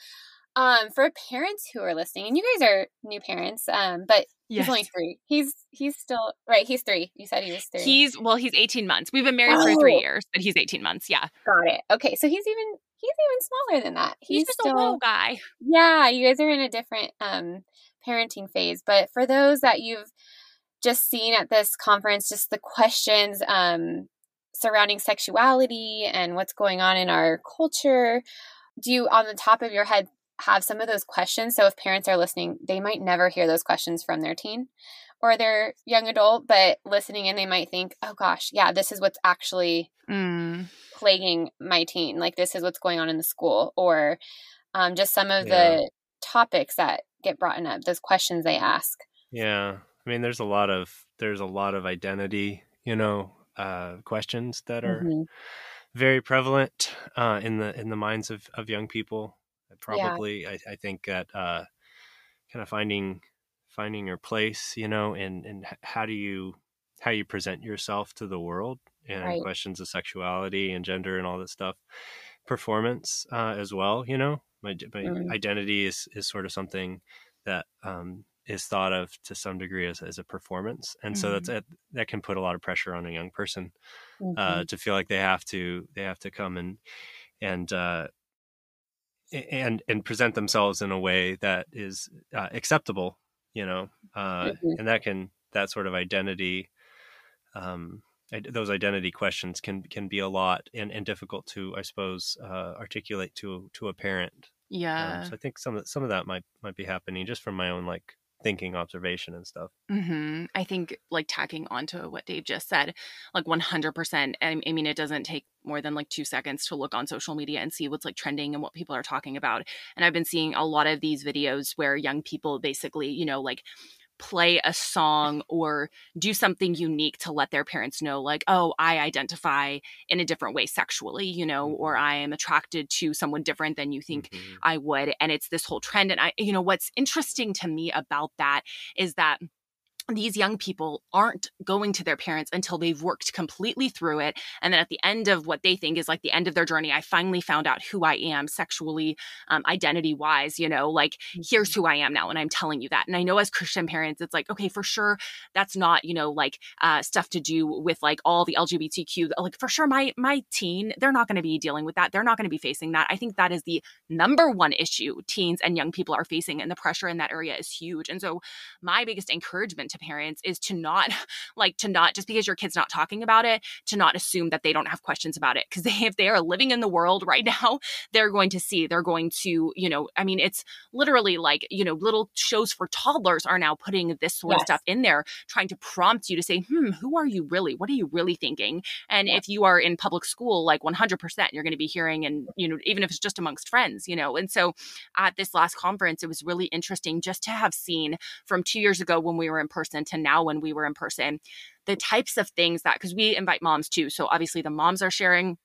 um for parents who are listening and you guys are new parents um but yes. he's only three he's he's still right he's three you said he was three he's well he's 18 months we've been married oh. for three years but he's 18 months yeah got it okay so he's even he's even smaller than that he's, he's just still, a little guy yeah you guys are in a different um parenting phase but for those that you've just seeing at this conference just the questions um, surrounding sexuality and what's going on in our culture. Do you, on the top of your head, have some of those questions? So if parents are listening, they might never hear those questions from their teen or their young adult, but listening in, they might think, oh gosh, yeah, this is what's actually mm. plaguing my teen. Like this is what's going on in the school, or um, just some of yeah. the topics that get brought up, those questions they ask. Yeah. I mean, there's a lot of there's a lot of identity, you know, uh, questions that are mm-hmm. very prevalent uh, in the in the minds of, of young people. Probably, yeah. I, I, think that uh, kind of finding finding your place, you know, and and how do you how you present yourself to the world, and right. questions of sexuality and gender and all this stuff, performance uh, as well. You know, my, my mm-hmm. identity is is sort of something that um, is thought of to some degree as, as a performance and mm-hmm. so that's mm-hmm. that can put a lot of pressure on a young person uh, mm-hmm. uh, to feel like they have to they have to come and and uh, and and present themselves in a way that is uh, acceptable you know uh, mm-hmm. and that can that sort of identity um, those identity questions can can be a lot and, and difficult to I suppose uh, articulate to to a parent. Yeah. Um, so I think some of some of that might might be happening just from my own like thinking observation and stuff. Mm-hmm. I think like tacking onto what Dav just said, like 100%. I, I mean, it doesn't take more than like two seconds to look on social media and see what's like trending and what people are talking about. And I've been seeing a lot of these videos where young people basically, you know, like play a song or do something unique to let their parents know like oh i identify in a different way sexually you know or mm-hmm. i am attracted to someone different than you think mm-hmm. i would and it's this whole trend and i you know what's interesting to me about that is that these young people aren't going to their parents until they've worked completely through it. And then at the end of what they think is like the end of their journey, I finally found out who I am sexually, um, identity wise, you know, like mm-hmm. here's who I am now. And I'm telling you that. And I know as Christian parents, it's like, okay, for sure, that's not, you know, like uh, stuff to do with like all the LGBTQ. Like for sure, my, my teen, they're not going to be dealing with that. They're not going to be facing that. I think that is the number one issue teens and young people are facing. And the pressure in that area is huge. And so my biggest encouragement to parents is to not like to not just because your kid's not talking about it to not assume that they don't have questions about it. Because they if they are living in the world right now they're going to see they're going to you know i mean it's literally like you know little shows for toddlers are now putting this sort yes. of stuff in there trying to prompt you to say hmm who are you really? What are you really thinking? And if you are in public school like 100% you're going to be hearing and you know even if it's just amongst friends you know? And so at this last conference it was really interesting just to have seen from 2 years ago when we were in person person to now when we were in person. The types of things that because we invite moms too so obviously the moms are sharing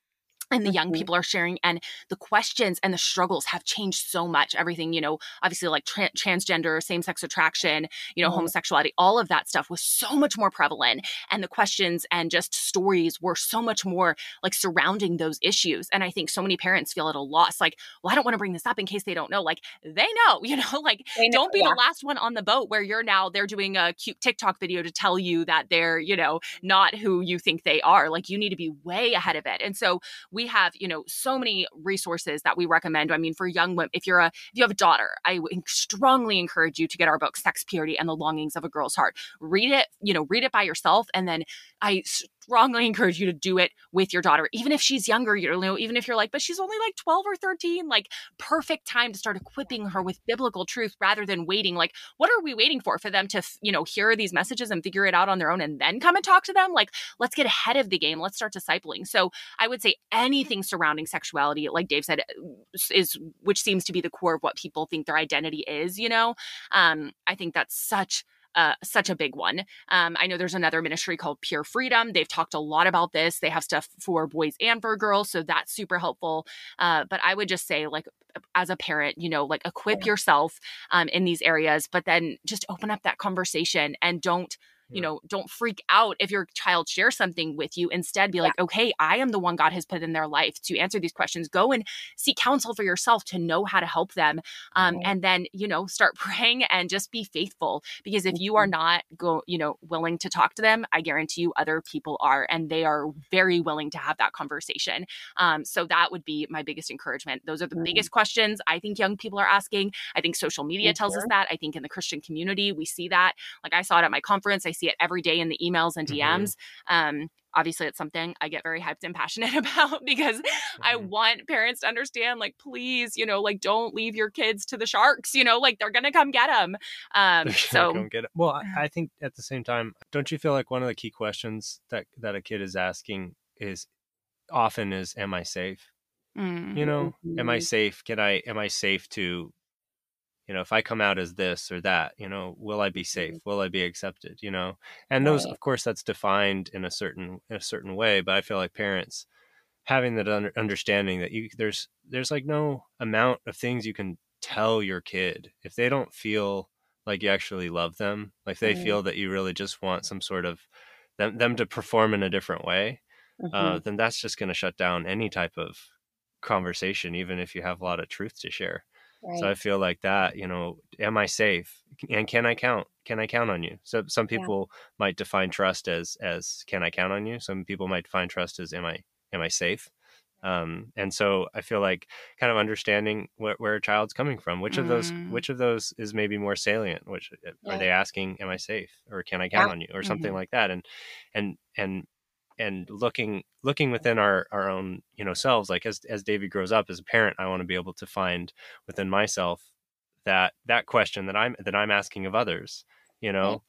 and the young mm-hmm. people are sharing and the questions and the struggles have changed so much everything you know obviously like tra- transgender same-sex attraction you know mm-hmm. homosexuality all of that stuff was so much more prevalent and the questions and just stories were so much more like surrounding those issues and i think so many parents feel at a loss like well i don't want to bring this up in case they don't know like they know you know like know, don't be yeah. the last one on the boat where you're now they're doing a cute tiktok video to tell you that they're you know not who you think they are like you need to be way ahead of it and so we have, you know, so many resources that we recommend. I mean, for young women, if you're a if you have a daughter, I strongly encourage you to get our book, Sex, Purity, and the Longings of a Girl's Heart. Read it, you know, read it by yourself, and then I strongly encourage you to do it with your daughter, even if she's younger, you know, even if you're like, but she's only like 12 or 13, like perfect time to start equipping her with biblical truth rather than waiting. Like, what are we waiting for? For them to, you know, hear these messages and figure it out on their own and then come and talk to them? Like, let's get ahead of the game. Let's start discipling. So I would say anything surrounding sexuality, like Dav said, is which seems to be the core of what people think their identity is, you know? Um, I think that's such uh, such a big one. Um, I know there's another ministry called Pure Freedom. They've talked a lot about this. They have stuff for boys and for girls, so that's super helpful. Uh, but I would just say, like, as a parent, you know, like equip yourself um, in these areas, but then just open up that conversation and don't you know don't freak out if your child shares something with you. Instead be like yeah. okay i am the one god has put in their life to answer these questions. Go and seek counsel for yourself to know how to help them um, mm-hmm. and then you know start praying and just be faithful. Because if you are mm-hmm. not go you know willing to talk to them i guarantee you other people are and they are very willing to have that conversation. Um, so that would be my biggest encouragement. Those are the mm-hmm. biggest questions i think young people are asking. I think social media tells us that. I think in the christian community we see that. Like i saw it at my conference. I see it every day in the emails and DMs. Mm-hmm. Um, obviously it's something I get very hyped and passionate about because mm-hmm. I want parents to understand, like, please, you know, like, don't leave your kids to the sharks, you know, like they're going to come get them. Um, so, get it. well, I, I think at the same time, don't you feel like one of the key questions that, that a kid is asking is often is, am I safe? Mm-hmm. You know, am I mm-hmm. safe? Can I, am I safe to you know if i come out as this or that you know will i be safe mm-hmm. will i be accepted you know and those of course that's defined in a certain in a certain way but i feel like parents having that understanding that you there's there's like no amount of things you can tell your kid if they don't feel like you actually love them like they mm-hmm. feel that you really just want some sort of them, them to perform in a different way uh, mm-hmm. uh, then that's just going to shut down any type of conversation even if you have a lot of truth to share Right. So I feel like that, you know, am I safe? And can I count? Can I count on you? So some people yeah. might define trust as as can I count on you? Some people might define trust as am I am I safe? Um, and so I feel like kind of understanding where, where a child's coming from, which of those, mm. which of those is maybe more salient, which uh, yeah. are they asking, am I safe or can I count yeah. on you or something mm-hmm. like that? And, and, and and looking looking within our our own you know selves like as as david grows up as a parent i want to be able to find within myself that that question that i'm that i'm asking of others you know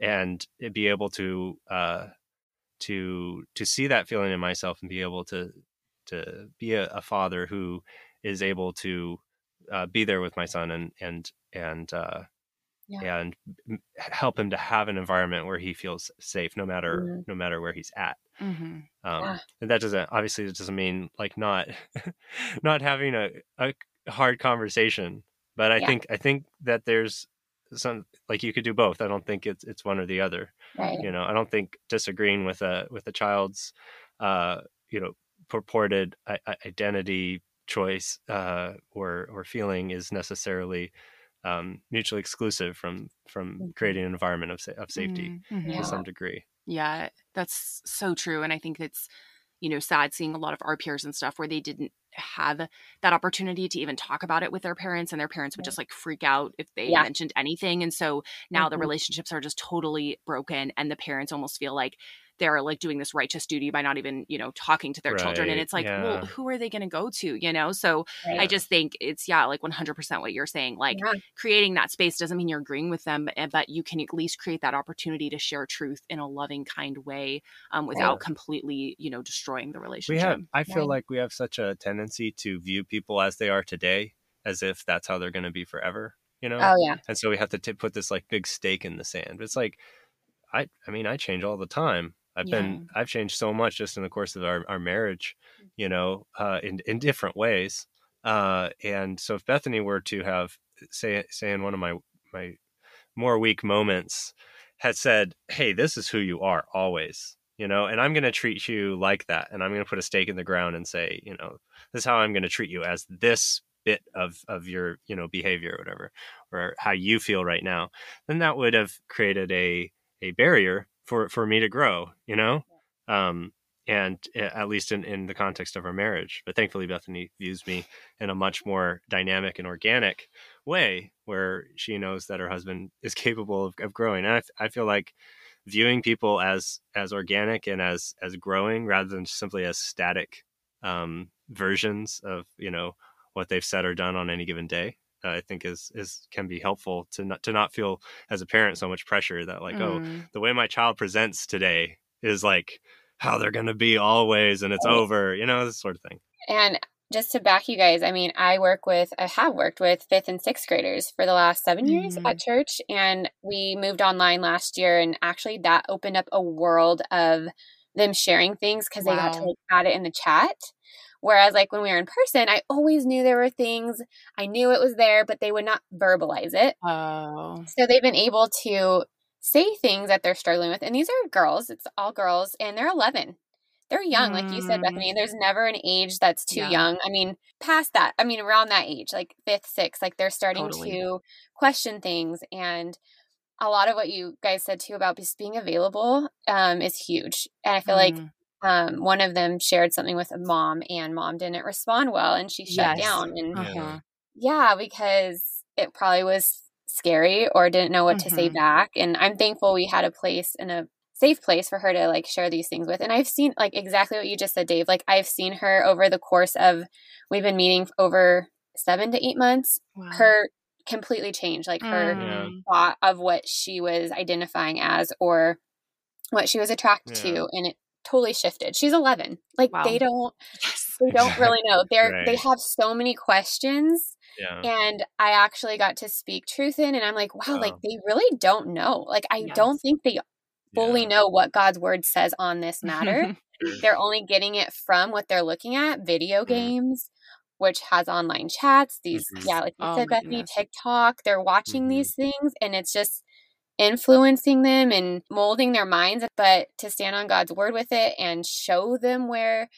and be able to uh to to see that feeling in myself and be able to to be a, a father who is able to uh, be there with my son and and and uh yeah. and help him to have an environment where he feels safe no matter mm-hmm. no matter where he's at mm-hmm. um, yeah. and that doesn't obviously it doesn't mean like not not having a, a hard conversation but i yeah. think i think that there's some like you could do both. I don't think it's it's one or the other. Right. You know, I don't think disagreeing with a with a child's uh, you know purported identity choice uh, or or feeling is necessarily um, mutually exclusive from from mm-hmm. creating an environment of of safety mm-hmm. to some degree. Yeah, that's so true, and I think it's you know sad seeing a lot of our peers and stuff where they didn't have that opportunity to even talk about it with their parents and their parents would just like freak out if they yeah. mentioned anything and so now mm-hmm. the relationships are just totally broken and the parents almost feel like they're like doing this righteous duty by not even you know talking to their right. children and it's like yeah. well who are they going to go to you know so right. i just think it's yeah like 100% what you're saying like yeah. creating that space doesn't mean you're agreeing with them eh, but you can at least create that opportunity to share truth in a loving kind way um, without yeah. completely you know destroying the relationship we have i feel like we have such a tendency to view people as they are today as if that's how they're going to be forever you know oh yeah and so we have to t- put this like big stake in the sand it's like i i mean i change all the time I've yeah. been I've changed so much just in the course of our, our marriage, you know, uh, in in different ways. Uh, and so if Bethany were to have say say in one of my my more weak moments had said, "Hey, this is who you are always," you know, and I'm going to treat you like that, and I'm going to put a stake in the ground and say, you know, this is how I'm going to treat you as this bit of of your you know behavior or whatever, or how you feel right now, then that would have created a a barrier for for me to grow you know? Um and at least in, in the context of our marriage but thankfully bethany views me in a much more dynamic and organic way where she knows that her husband is capable of, of growing. And I, I feel like viewing people as as organic and as as growing rather than simply as static um versions of you know what they've said or done on any given day I think is is can be helpful to not to not feel as a parent so much pressure that like oh, mm. oh the way my child presents today is like how they're going to be always and it's over you know this sort of thing and just to back you guys i mean i work with i have worked with fifth and sixth graders for the last seven years mm. at church and we moved online last year and actually that opened up a world of them sharing things because wow. they got to like, add it in the chat Whereas, like when we were in person, I always knew there were things, I knew it was there, but they would not verbalize it. Oh. So they've been able to say things that they're struggling with. And these are girls, it's all girls, and they're 11. They're young, mm. like you said, Bethany. Mm. There's never an age that's too yeah. young. I mean, past that, I mean, around that age, like fifth, sixth, like they're starting totally. to question things. And a lot of what you guys said too about just being available um, is huge. And I feel mm. like um, one of them shared something with a mom and mom didn't respond well and she shut yes. down and uh-huh. yeah because it probably was scary or didn't know what mm-hmm. to say mm-hmm. back and i'm thankful we had a place in a safe place for her to like share these things with and i've seen like exactly what you just said dav like i've seen her over the course of we've been meeting over seven to eight months wow. her completely change like her mm. thought of what she was identifying as or what she was attracted yeah. to and it totally shifted. She's 11. Like wow. they don't yes. they don't really know. They're right. they have so many questions. Yeah. And I actually got to speak truth in and I'm like, wow, like they really don't know. Like I yes. don't think they fully yeah. know what God's word says on this matter. they're only getting it from what they're looking at, video mm-hmm. games, which has online chats, these mm-hmm. yeah, like you oh said, Bethany, TikTok. They're watching mm-hmm. these things and it's just influencing them and molding their minds, but to stand on God's word with it and show them where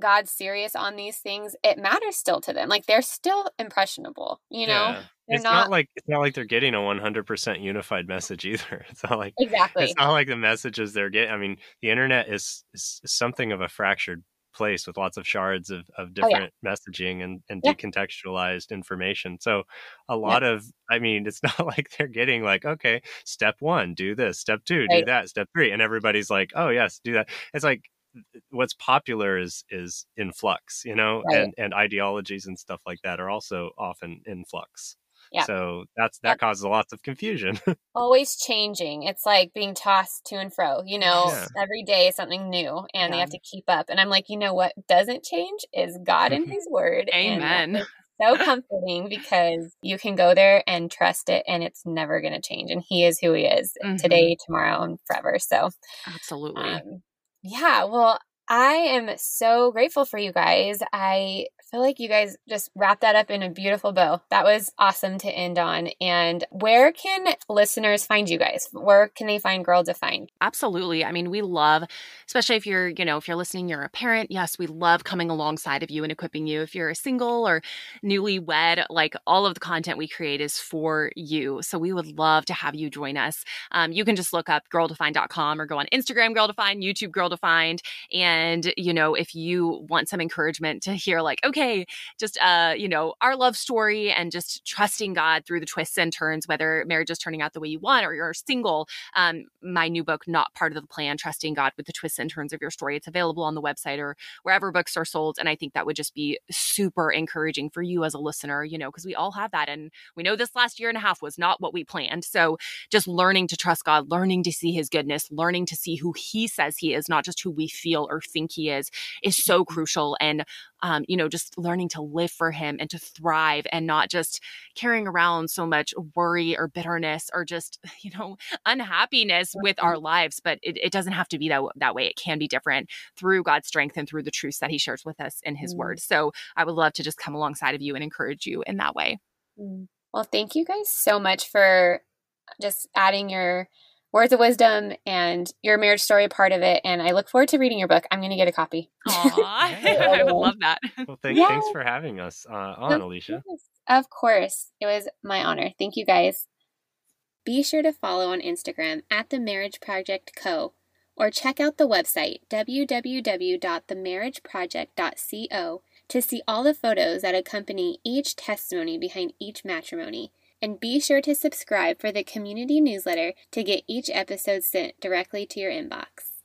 God's serious on these things, it matters still to them. Like they're still impressionable, you know? Yeah. They're it's not, not, like it's not like they're getting a 100% unified message either. It's not like exactly. It's not like the messages they're getting. I mean, the internet is, is something of a fractured place with lots of shards of, of different oh, yeah. messaging and, and yeah. decontextualized information. So a lot yeah. of, I mean, it's not like they're getting like, okay, step one, do this, step two, right. do that, step three. And everybody's like, oh yes, do that. It's like, what's popular is is in flux you know right. and and ideologies and stuff like that are also often in flux yeah. So that's that yep. causes lots of confusion. Always changing. It's like being tossed to and fro, you know, yeah. every day something new and yeah. they have to keep up. And I'm like, you know what doesn't change is God and his word. Amen. so comforting because you can go there and trust it and it's never going to change. And he is who he is mm-hmm. today, tomorrow, and forever. So absolutely. Um, yeah. Well, I am so grateful for you guys. I feel like you guys just wrapped that up in a beautiful bow. That was awesome to end on. And where can listeners find you guys? Where can they find Girl Defined? Absolutely. I mean, we love, especially if you're, you know, if you're listening, you're a parent. Yes, we love coming alongside of you and equipping you. If you're a single or newlywed, like all of the content we create is for you. So we would love to have you join us. Um, you can just look up girldefined.com or go on Instagram, Girl Defined, YouTube, Girl Defined. And, you know, if you want some encouragement to hear, like, okay, just uh, you know, our love story and just trusting God through the twists and turns, whether marriage is turning out the way you want or you're single. Um, my new book, Not Part of the Plan, Trusting God with the Twists and Turns of Your Story. It's available on the website or wherever books are sold. And I think that would just be super encouraging for you as a listener, you know, because we all have that. And we know this last year and a half was not what we planned. So just learning to trust God, learning to see his goodness, learning to see who he says he is, not just who we feel or think he is, is so crucial. And um, you know, just learning to live for him and to thrive and not just carrying around so much worry or bitterness or just, you know, unhappiness with our lives. But it, it doesn't have to be that, that way. It can be different through God's strength and through the truths that he shares with us in his mm. word. So I would love to just come alongside of you and encourage you in that way. Mm. Well, thank you guys so much for just adding your words of wisdom and your marriage story part of it. And I look forward to reading your book. I'm going to get a copy. I would love that. Well, thank, yeah. thanks for having us uh, on, Alicia. Of course. It was my honor. Thank you guys. Be sure to follow on Instagram at The Marriage Project Co. or check out the website www.themarriageproject.co to see all the photos that accompany each testimony behind each matrimony and be sure to subscribe for the community newsletter to get each episode sent directly to your inbox.